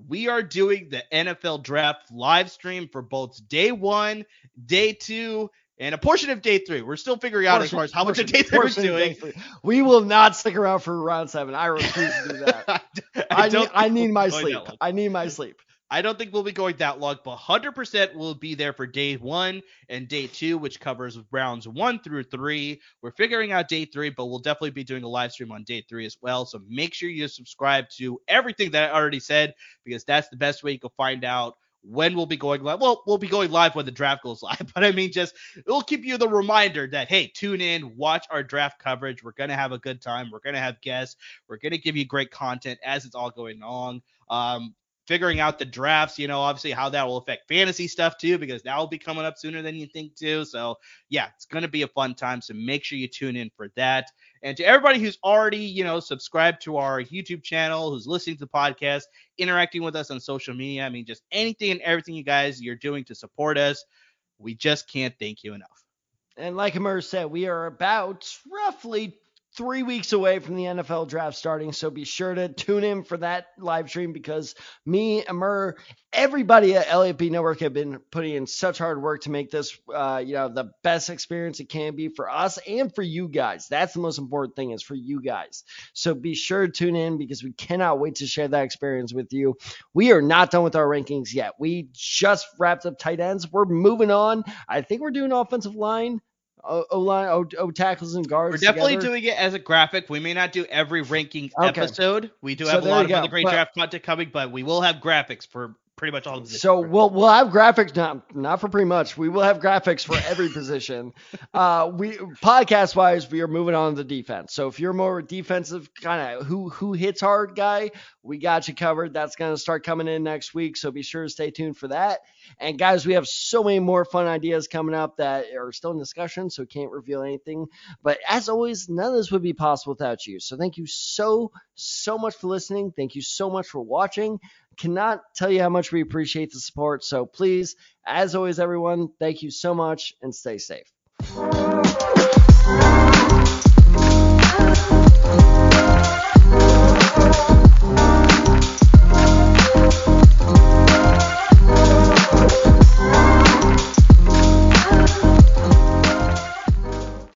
We are doing the NFL draft live stream for both day one, day two, and a portion of day three. We're still figuring out portion, as far as how much of day three we're doing. We will not stick around for round seven. I refuse to do that. I, I, need, I need my sleep. I need my sleep. I don't think we'll be going that long, but 100% will be there for day one and day two, which covers rounds one through three. We're figuring out day three, but we'll definitely be doing a live stream on day three as well. So make sure you subscribe to everything that I already said, because that's the best way you can find out when we'll be going live. Well, we'll be going live when the draft goes live, but I mean, just it'll keep you the reminder that hey, tune in, watch our draft coverage. We're gonna have a good time. We're gonna have guests. We're gonna give you great content as it's all going along. Um, figuring out the drafts, you know, obviously how that will affect fantasy stuff too, because that will be coming up sooner than you think too. So yeah, it's going to be a fun time. So make sure you tune in for that. And to everybody who's already, you know, subscribed to our YouTube channel, who's listening to the podcast, interacting with us on social media, I mean, just anything and everything you guys you're doing to support us, we just can't thank you enough. And like Amar said, we are about roughly three weeks away from the NFL draft starting. So be sure to tune in for that live stream because me, Amar, everybody at LAP Network have been putting in such hard work to make this, uh, you know, the best experience it can be for us and for you guys. That's the most important thing is for you guys. So be sure to tune in because we cannot wait to share that experience with you. We are not done with our rankings yet. We just wrapped up tight ends. We're moving on. I think we're doing offensive line. O line, O, o tackles and guards. We're definitely together. doing it as a graphic. We may not do every ranking okay. episode. We do have so a lot of other great but, draft content coming, but we will have graphics for pretty much all of this. So we'll we'll have graphics not not for pretty much. We will have graphics for every position. Uh, we podcast wise, we are moving on to the defense. So if you're more defensive kind of who who hits hard guy, we got you covered. That's gonna start coming in next week. So be sure to stay tuned for that. And guys, we have so many more fun ideas coming up that are still in discussion, so can't reveal anything. But as always, none of this would be possible without you. So thank you so so much for listening. Thank you so much for watching cannot tell you how much we appreciate the support. So please, as always, everyone, thank you so much and stay safe.